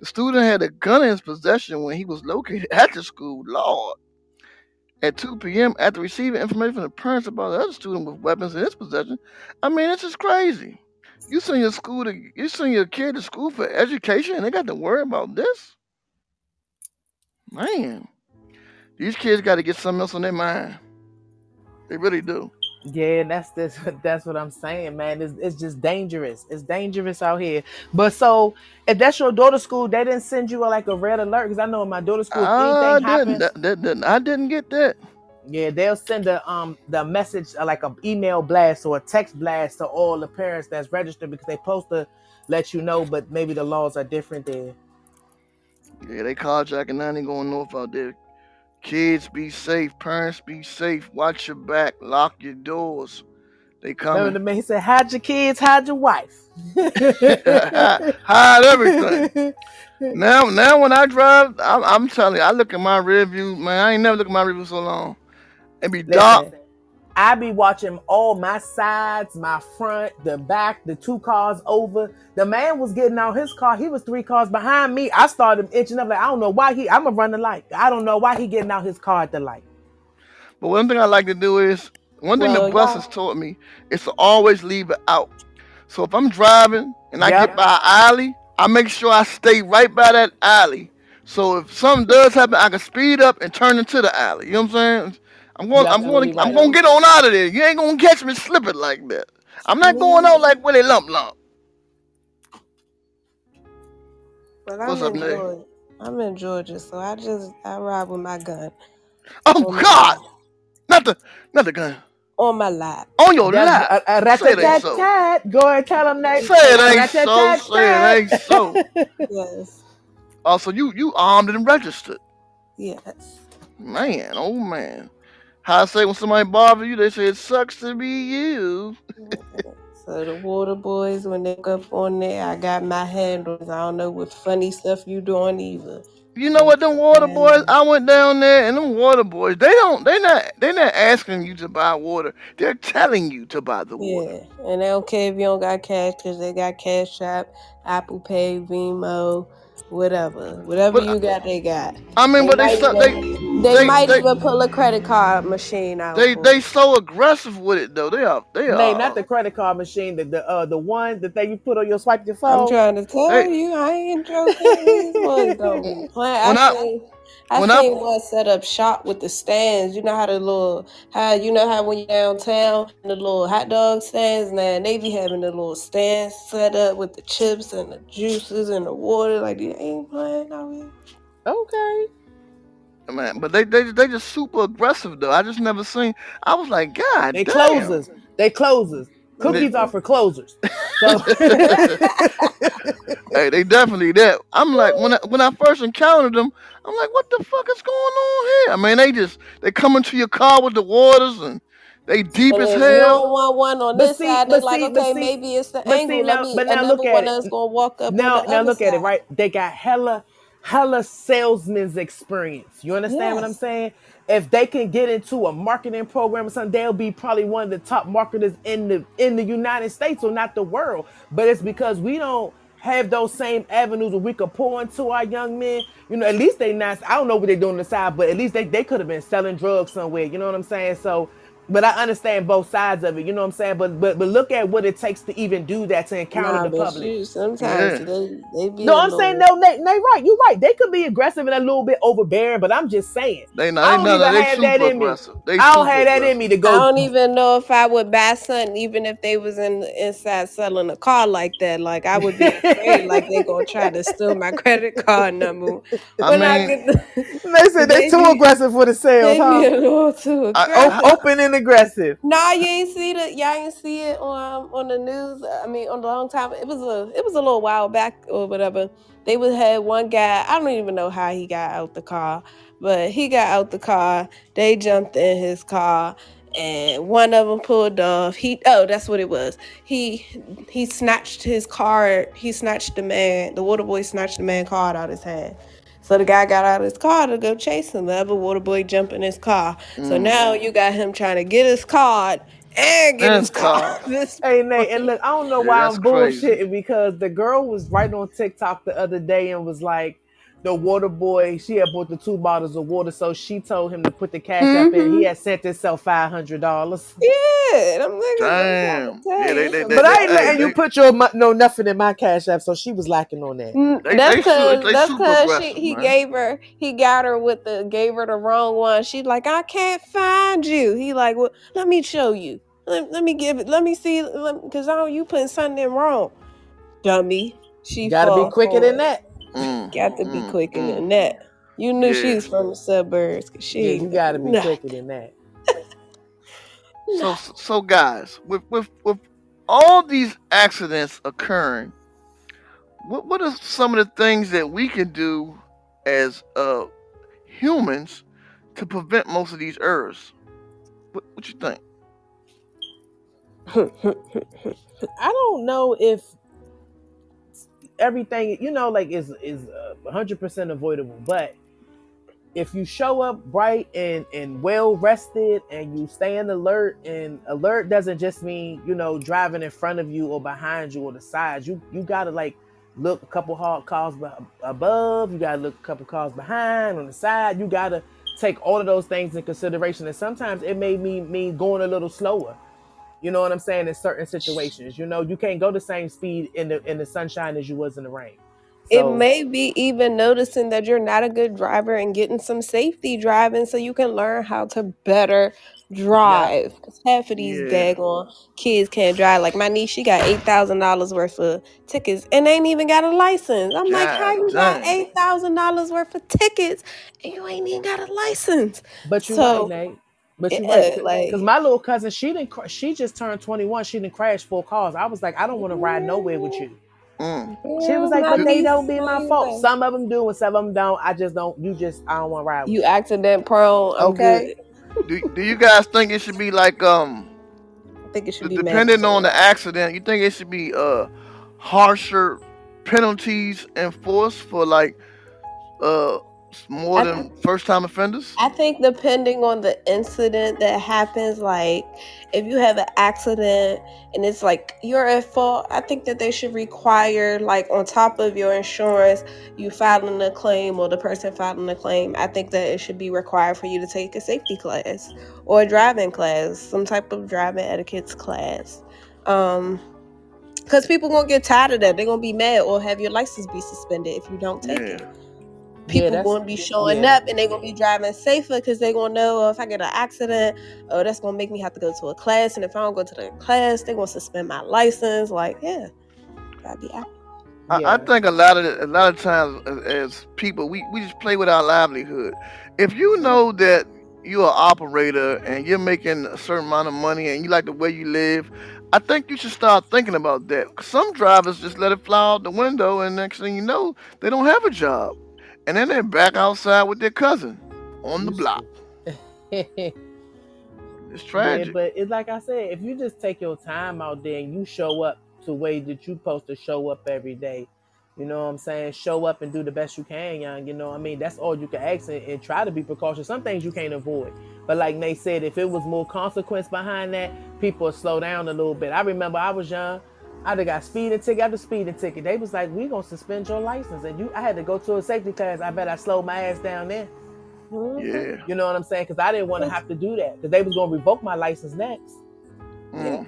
The student had a gun in his possession when he was located at the school. Lord. At 2 p.m., after receiving information from the parents about the other student with weapons in his possession, I mean, this is crazy. You send your school to you send your kid to school for education, and they got to worry about this. Man, these kids got to get something else on their mind. They really do. Yeah, that's this. That's what I'm saying, man. It's, it's just dangerous. It's dangerous out here. But so, if that's your daughter's school, they didn't send you a, like a red alert because I know in my daughter's school, if I didn't. happens, That, that, that- I didn't get that. yeah, they'll send a um the message uh, like a email blast or a text blast to all the parents that's registered because they supposed to let you know, but maybe the laws are different there. Yeah, they carjacking now. They going north out there. Kids, be safe. Parents, be safe. Watch your back. Lock your doors. They Remember the man he said, "Hide your kids, hide your wife." Hide everything. Now, now when I drive, I'm, I'm telling you, I look at my rear view. Man, I ain't never looked at my rear view so long. It be dark. Listen, I be watching all my sides, my front, the back, the two cars over. The man was getting out his car. He was three cars behind me. I started inching up like I don't know why he. I'm gonna run the light. I don't know why he getting out his car at the light. But one thing I like to do is one thing Well, the bus y'all- has taught me is to always leave it out. So if I'm driving and I Yep. get by an alley, I make sure I stay right by that alley. So if something does happen, I can speed up and turn into the alley. You know what I'm saying? I'm going. You're I'm going. absolutely I'm right. going to get on out of there. You ain't going to catch me slipping like that. I'm not going out like Willie Lump Lump. But What's I'm up, in Nay? Georgia. I'm in Georgia, so I just I ride with my gun. Oh on my God! side. Not the, not the gun. on my lap. On your That's lap. a, a Say it ain't so. Go and tell them that. Say it ain't so. Say it ain't so. Yes. Oh, so you you armed and registered. Yes. Man, oh man. How I say when somebody bother you, they say it sucks to be you. So the water boys, when they go up on there, I got my handles. I don't know what funny stuff you doing either. You know what? Them water boys. I went down there, and them water boys. They don't. They not. They not asking you to buy water. They're telling you to buy the water. Yeah, and they don't care if you don't got cash because they got Cash App, Apple Pay, Venmo, whatever. Whatever But- you got, they got. I mean, but they might so, even- they They, They- might they- even pull a credit card machine out. they for they it. so aggressive with it though. They are. They Nay, are. not the credit card machine, the the uh, the one the thing you put on your swipe your phone. I'm phone. trying to tell Hey. you, I ain't joking. These boys don't be playing. When I I- seen, I when I- seen one set up shop with the stands. You know how the little, how you know how when you're downtown, the little hot dog stands, man, they be having the little stands set up with the chips and the juices and the water. Like you ain't playing out here. Okay. Man, but they they they just super aggressive though. I just never seen. I was like, God They damn. closers. They closers. Cookies are for closers. So Hey, they definitely that. I'm like when I when I first encountered them, I'm like, what the fuck is going on here? I mean, they just they come into your car with the waters and they deep And as if you hell. don't want one on But this see- side, but they're like, see- but okay, see- maybe it's the but see, angle. now- Let me but now another look at one it. that's gonna walk up. now on the now other look at it, right? They got hella hella salesman's experience. You understand what I'm saying? If they can get into a marketing program or something, they'll be probably one of the top marketers in the in the United States or not the world. But it's because we don't have those same avenues where we could pour into our young men. You know, at least they not. I don't know what they're doing on the side, but at least they, they could have been selling drugs somewhere. You know what I'm saying? So, but I understand both sides of it. You know what I'm saying? But but but look at what it takes to even do that to encounter Nah, the but public. shoot, sometimes Yeah. they, they be No, a I'm saying little- no, Nate, Nate, right. You're right. They could be aggressive and a little bit overbearing, but I'm just saying. They I not. They don't none even of they have that super in me. aggressive. They I don't super have that in aggressive. me to go. I go. don't even know if I would buy something, even if they was in the inside selling a car like that. Like I would be afraid, like they gonna try to steal my credit card number. I When I, mean- get the, They said they They too be- aggressive for the sales, they be a little too I- aggressive. O- open and aggressive. Nah, you ain't see the y'all ain't see it on um, on the news. I mean, on the long time. It was a it was a little while back or whatever. They would had one guy. I don't even know how he got out the car, but he got out the car. They jumped in his car, and one of them pulled off. He oh, that's what it was. He he snatched his card. He snatched the man. The water boy snatched the man card out of his hand. So the guy got out of his car to go chase him. The other water boy jumped in his car. So Mm. now you got him trying to get his card and get And his car. card. This Hey Nate, and look, I don't know Yeah, why that's I'm crazy. bullshitting because the girl was right on TikTok the other day and was like, the water boy, she had bought the two bottles of water, so she told him to put the cash up in. Mm-hmm. He had sent himself five hundred dollars. yeah, I'm like, Damn. Yeah, they- they- But I ain't letting you put your no nothing in my cash app, so she was lacking on that. Mm, They- that's because that's because he man. gave her he got her with the gave her the wrong one. She's like, I can't find you. He like, well, let me show you. Let, let me give it. Let me see. Because I know you putting something in wrong, dummy. She You gotta be quicker for than that. Mm, Got to be mm, quicker mm. than that. You knew she Yeah. was from the suburbs. 'cause She Yeah, ain't you gotta be nah. quicker than that. So so guys, with with with all these accidents occurring, what what are some of the things that we can do as uh humans to prevent most of these errors? What what you think? I don't know if everything you know like is is uh, 100% avoidable. But if you show up bright and and well rested and you stay in alert and alert doesn't just mean you know driving in front of you or behind you or the sides. You you gotta like look a couple hard be- above. You gotta look a couple cars behind on the side. You gotta take all of those things in consideration. And sometimes it may mean mean going a little slower you know what I'm saying? In certain situations, you know, you can't go the same speed in the in the sunshine as you was in the rain. It So, may be even noticing that you're not a good driver and getting some safety driving so you can learn how to better drive. 'Cause half of these Yeah. daggone kids can't drive. Like my niece, she got eight thousand dollars worth of tickets and ain't even got a license. I'm like, how God you got dang. eight thousand dollars worth of tickets and you ain't even got a license? but you're So- right, Nate. But you're Yeah, right, like because my little cousin, she didn't. cra- She just turned 21. She didn't crash four cars. I was like, I don't want to ride nowhere with you. Mm. She was like, but they don't be my fault. Some of them do, and some of them don't. I just don't. You just, I don't want to ride with You accident prone. Okay. Do, do you guys think it should be like um I think it should d- be depending on the accident? You think it should be uh harsher penalties enforced for like uh s- more than first time offenders? I think depending on the incident that happens, like if you have an accident and it's like you're at fault, I think that they should require, like on top of your insurance, you filing a claim or the person filing a claim. I think that it should be required for you to take a safety class or a driving class, some type of driving etiquettes class. Um, because people gonna get tired of that. They're gonna be mad or have your license be suspended if you don't take it Yeah. People that's- going to be showing yeah. up and they're going to be driving safer because they're going to know oh, if I get an accident, oh, that's going to make me have to go to a class. And if I don't go to the class, they're going to suspend my license. Like, yeah, gotta be out. I, I think a lot of a lot of times as, as people we, we just play with our livelihood. If you mm-hmm. know that you're an operator and you're making a certain amount of money and you like the way you live, I think you should start thinking about that. 'Cause Some drivers just let it fly out the window and next thing you know, they don't have a job. And then they're back outside with their cousin on the block. It's tragic. but it's like I said, if you just take your time out there and you show up the way that you're supposed to show up every day, you know what I'm saying? Show up and do the best you can, young. You know what I mean? That's all you can ask and, and try to be precautious. Some things you can't avoid. But like Nate said, if it was more consequence behind that, people slow down a little bit. I remember I was young. I would got speeding ticket after speeding ticket. They was like, "We gonna suspend your license," and you. I had to go to a safety class. I bet I slowed my ass down there. Yeah. You know what I'm saying? Because I didn't want to have to do that because they was gonna revoke my license next. Mm.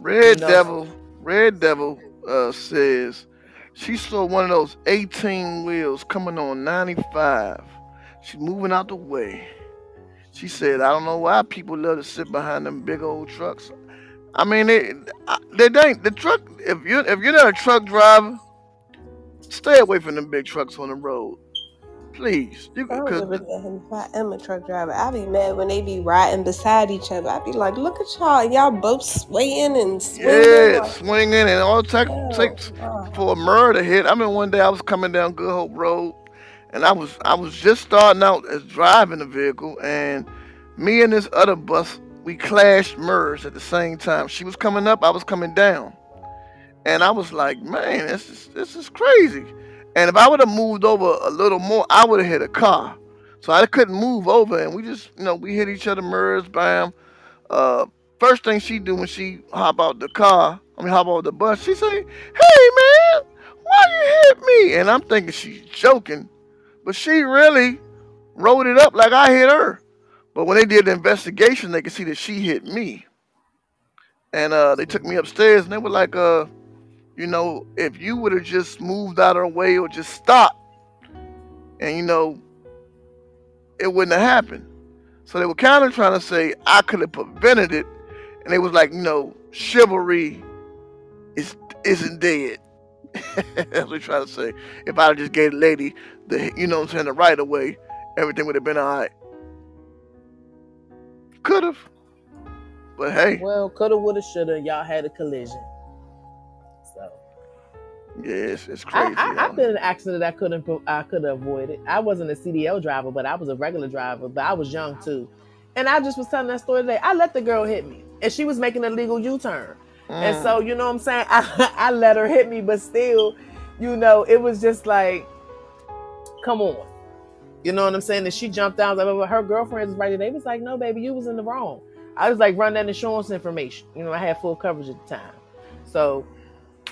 Red You know? Devil, Red Devil uh, says she saw one of those 18 wheels coming on 95. She's moving out the way. She said, I don't know why people love to sit behind them big old trucks. I mean, it, I- they ain't the truck. If you if you're not a truck driver, stay away from them big trucks on the road, please. You I don't give if I am a truck driver. I be mad when they be riding beside each other. I be like, look at y'all, and y'all both swaying and swinging. yeah, Like, swinging and all oh, takes nah. for a murder hit. I mean, one day I was coming down Good Hope Road, and I was I was just starting out as driving the vehicle, and me and this other bus we clashed merged at the same time. She was coming up, I was coming down, and I was like, man, this is this is crazy. And if I would have moved over a little more, I would have hit a car. So I couldn't move over, and we just you know we hit each other, merged, bam. Uh, first thing she do when she hop out the car, I mean hop out the bus, she say, "Hey man, why you hit me?" And I'm thinking she's joking, but she really wrote it up like I hit her. But when they did the investigation, they could see that she hit me, and uh, they took me upstairs, and they were like, "Uh, you know, if you would have just moved out of her way or just stopped, and you know, it wouldn't have happened." So they were kind of trying to say I could have prevented it, and they was like, you know, chivalry is isn't dead. That's what they're trying to say. If I just gave the lady the, you know, what I'm saying the right of way, everything would have been all right. Could have, but hey, Well, coulda, woulda, shoulda. Y'all had a collision. So yeah, it's, it's crazy. I. I've been in an accident I couldn't I could have avoided. I wasn't a CDL driver, but I was a regular driver. But I was young too, and I just was telling that story today. I let the girl hit me, and she was making a legal U turn. And Mm. so, you know what I'm saying? I, I let her hit me, but still, you know, it was just like, come on. You know what I'm saying? And she jumped out. I was like, well, her girlfriend was right there. They was like, no, baby, you was in the wrong. I was like, run that insurance information. You know, I had full coverage at the time. So,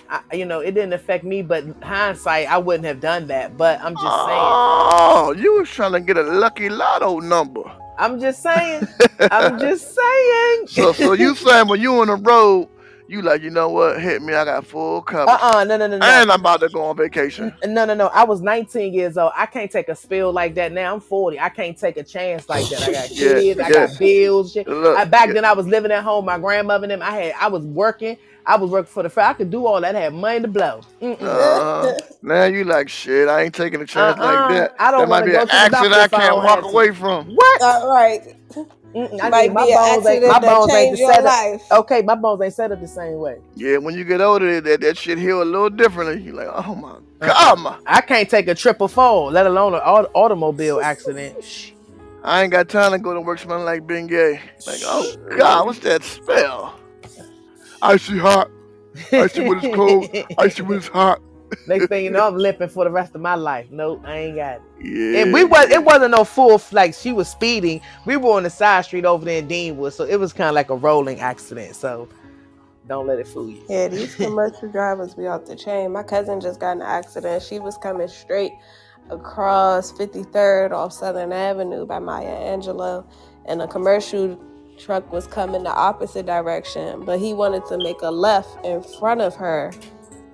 I, you know, it didn't affect me, but hindsight, I wouldn't have done that. But I'm just saying. Oh, you was trying to get a lucky lotto number. I'm just saying. I'm just saying. So, so you saying when you on the road, you like, you know what? Hit me. I got full coverage, Uh-uh, no, no, no, no. and I'm about to go on vacation. No, no, no. I was 19 years old. I can't take a spill like that now. I'm 40. I can't take a chance like that. I got Yeah, kids. I yeah. got bills. Shit. Look, I, back yeah. then, I was living at home. My grandmother and them. I had. I was working. I was working for the. I could do all that. I had money to blow. Uh, now you like shit. I ain't taking a chance Uh-uh. like that. I don't that might wanna be go an to the accident doctor I if I can't walk away from. What? All right. Mm-mm, I Might need, my bones ain't accident my that bones ain't changed your set up. Okay, my bones ain't set up the same way. Yeah, when you get older, that, that shit heal a little differently. You're like, oh my Uh-uh. God, my, I can't take a triple fall, let alone an au- automobile accident. I ain't got time to go to work smelling like Ben Gay. Like, oh God, what's that smell? Icy hot, icy when it's cold, icy when it's hot. Next thing you know, I'm limping for the rest of my life. Nope, I ain't got it. Yeah. And we was it wasn't no full like she was speeding. We were on the side street over there in Deanwood, so it was kind of like a rolling accident. So don't let it fool you. Yeah, these commercial drivers be off the chain. My cousin just got in an accident. She was coming straight across 53rd off Southern Avenue by Maya Angelou, and a commercial truck was coming the opposite direction, but he wanted to make a left in front of her,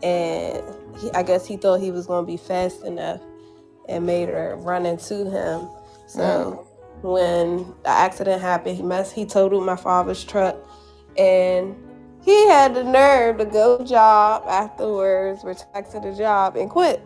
and he, I guess he thought he was going to be fast enough and made her run into him. So mm-hmm. when the accident happened, he mess he totaled my father's truck, and he had the nerve to go job afterwards, retire to the job, and quit.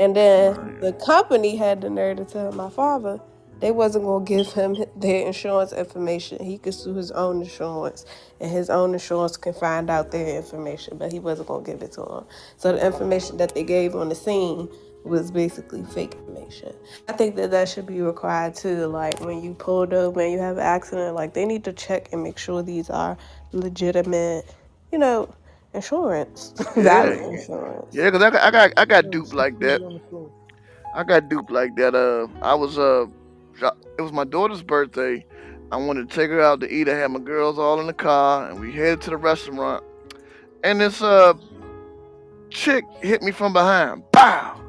And then the company had the nerve to tell my father they wasn't gonna give him their insurance information. He could sue his own insurance, and his own insurance can find out their information, but he wasn't gonna give it to him. So the information that they gave on the scene was basically fake information. I think that that should be required too. Like when you pulled over and you have an accident, like they need to check and make sure these are legitimate, you know, insurance, valid Yeah. insurance. Yeah, cause I got, I got, I got duped like that. I got duped like that. Uh, I was uh, it was my daughter's birthday. I wanted to take her out to eat. I had my girls all in the car, and we headed to the restaurant. And this uh, chick hit me from behind. Bow.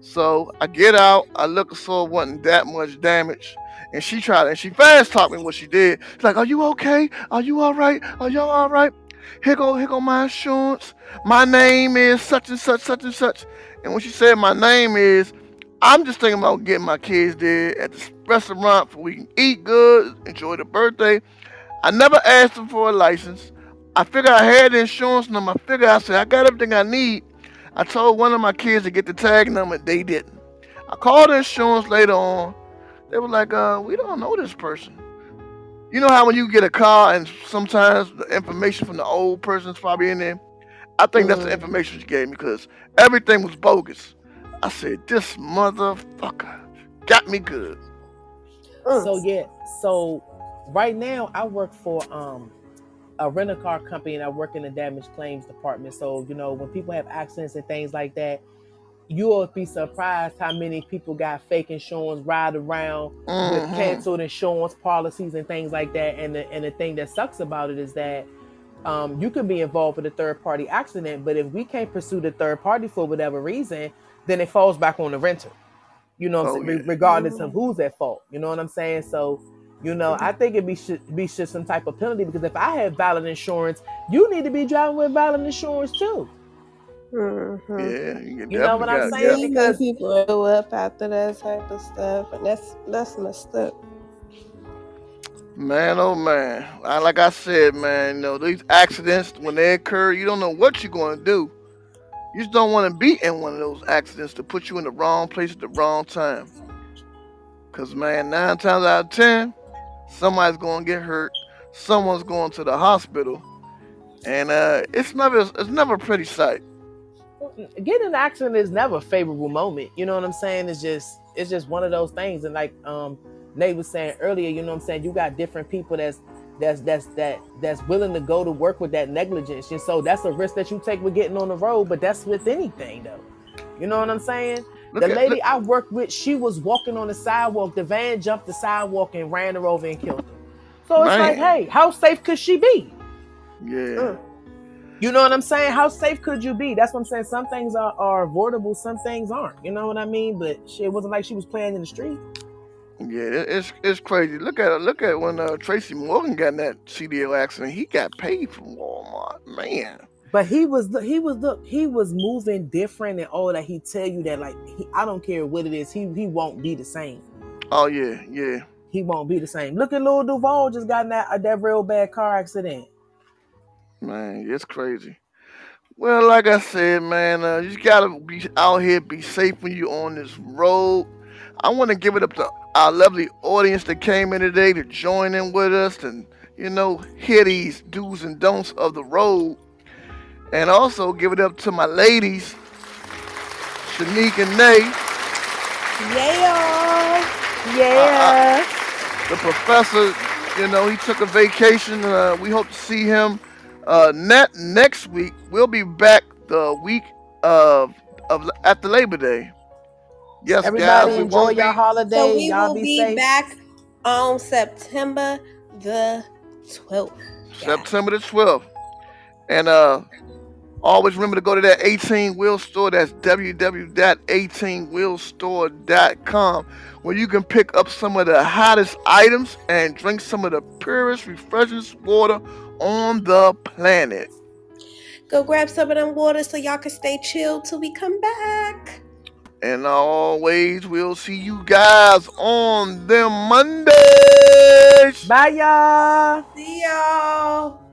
So I get out. I look so it wasn't that much damage. And she tried, and she fast talked me what she did. She's like, "Are you okay? Are you all right? Are y'all all right? Here go, here go my insurance. My name is such and such, such and such." And when she said my name is, I'm just thinking about getting my kids there at the restaurant so we can eat good, enjoy the birthday. I never asked them for a license. I figured I had the insurance number. I figured I said I got everything I need. I told one of my kids to get the tag number. They didn't. I called the insurance later on. They were like, uh, we don't know this person. You know how when you get a car and sometimes the information from the old person's probably in there? I think that's the Mhm. information she gave me because everything was bogus. I said, this motherfucker got me good. So yeah, so right now I work for um a rental car company and I work in the damage claims department. So you know when people have accidents and things like that, you'll be surprised how many people got fake insurance, ride around with Mhm. canceled insurance policies and things like that. And the and the thing that sucks about it is that um, you could be involved with a third party accident, but if we can't pursue the third party for whatever reason, then it falls back on the renter. You know, what I'm Oh, saying? yeah. regardless of who's at fault. You know what I'm saying? So, you know, I think it be should be should some type of penalty because if I have valid insurance, you need to be driving with valid insurance too. Mhm. Yeah, you, You know what I'm definitely got- saying? Yeah, Because- people go up after that type of stuff, and that's that's messed up. Man, oh man. I, like I said, man, you know, these accidents, when they occur, you don't know what you're going to do. You just don't want to be in one of those accidents to put you in the wrong place at the wrong time. Because, man, nine times out of ten, somebody's going to get hurt. Someone's going to the hospital. And uh, it's never it's never a pretty sight. Getting an accident is never a favorable moment. You know what I'm saying? It's just it's just one of those things. And like um Nate was saying earlier, you know what I'm saying, you got different people that's that's that's that that's willing to go to work with that negligence. And so that's a risk that you take with getting on the road, but that's with anything though. You know what I'm saying? Look the at- lady look- I worked with, she was walking on the sidewalk. The van jumped the sidewalk and ran her over and killed her. So it's like, hey, how safe could she be? yeah. Mm. You know what I'm saying? How safe could you be? That's what I'm saying. Some things are, are avoidable, some things aren't. You know what I mean? But shit, it wasn't like she was playing in the street. Yeah, it- it's it's crazy. Look at look at when uh, Tracy Morgan got in that CDL accident. He got paid from Walmart. Man. But he was he was look he was moving different and all that. He tell you that like he, I don't care what it is. He he won't be the same. Oh yeah, yeah. He won't be the same. Look at Lil Duval just got in that that real bad car accident. Man, it's crazy. Well, like I said, man, uh, you gotta be out here, be safe when you're on this road. I want to give it up to our lovely audience that came in today to join in with us and, you know, hear these do's and don'ts of the road. And also give it up to my ladies, Shanique and Nay. Yeah. Yeah. The professor, you know, he took a vacation. Uh, we hope to see him uh, net next week. We'll be back the week of of after Labor Day. Yes, Everybody guys, we enjoy won't your be holiday. So we Y'all will be, be safe. back on September the 12th. guys. September the 12th. And uh always remember to go to that 18 wheel store. That's www.18wheelstore.com where you can pick up some of the hottest items and drink some of the purest, refreshing water on the planet. Go grab some of them water so y'all can stay chilled till we come back. And always, we'll see you guys on them Mondays. Bye, y'all. See y'all.